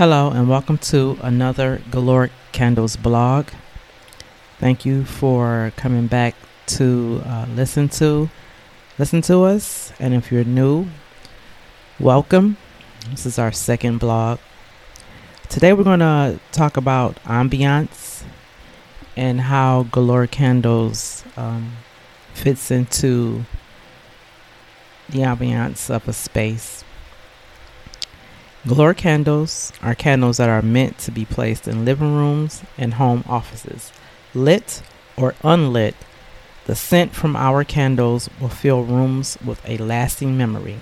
Hello, and welcome to another Galore Candles blog. Thank you for coming back to uh, listen to listen to us. And if you're new, welcome. This is our second blog. Today we're going to talk about ambiance and how Galore Candles um, fits into the ambiance of a space. Galore candles are candles that are meant to be placed in living rooms and home offices. Lit or unlit, the scent from our candles will fill rooms with a lasting memory.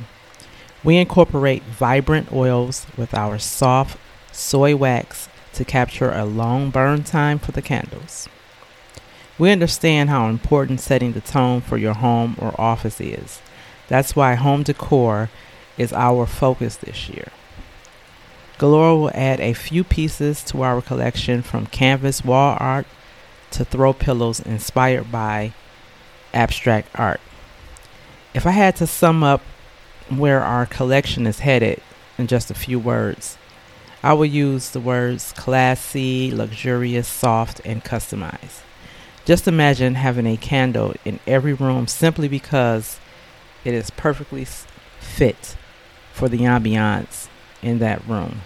We incorporate vibrant oils with our soft soy wax to capture a long burn time for the candles. We understand how important setting the tone for your home or office is. That's why home decor is our focus this year. Galore will add a few pieces to our collection from canvas wall art to throw pillows inspired by abstract art. If I had to sum up where our collection is headed in just a few words, I will use the words classy, luxurious, soft, and customized. Just imagine having a candle in every room simply because it is perfectly fit for the ambiance in that room.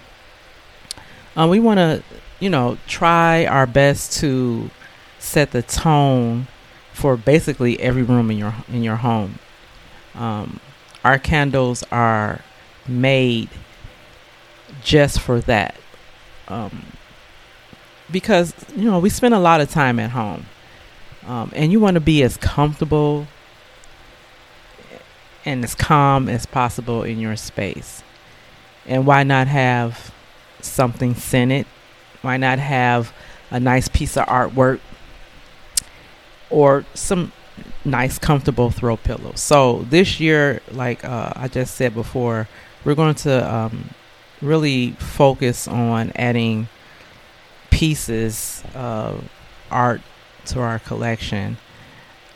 Um, we want to, you know, try our best to set the tone for basically every room in your in your home. Um, our candles are made just for that, um, because you know we spend a lot of time at home, um, and you want to be as comfortable and as calm as possible in your space. And why not have something scented? Why not have a nice piece of artwork or some nice, comfortable throw pillows? So this year, like uh, I just said before, we're going to um, really focus on adding pieces of art to our collection.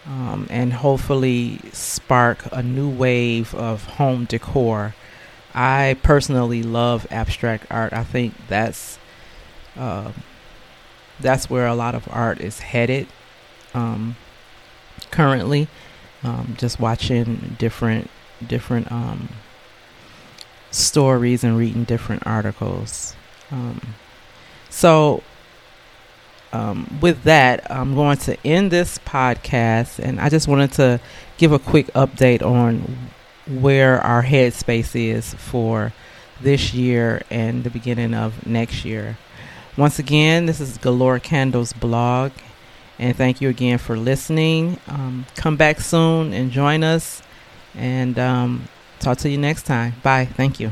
Um, and hopefully spark a new wave of home decor I personally love abstract art. I think that's uh, that's where a lot of art is headed um, currently. Um, just watching different different um, stories and reading different articles. Um, so, um, with that, I'm going to end this podcast, and I just wanted to give a quick update on where our headspace is for this year and the beginning of next year. Once again, this is Galore Candles blog, and thank you again for listening. Um, come back soon and join us, and um, talk to you next time. Bye. Thank you.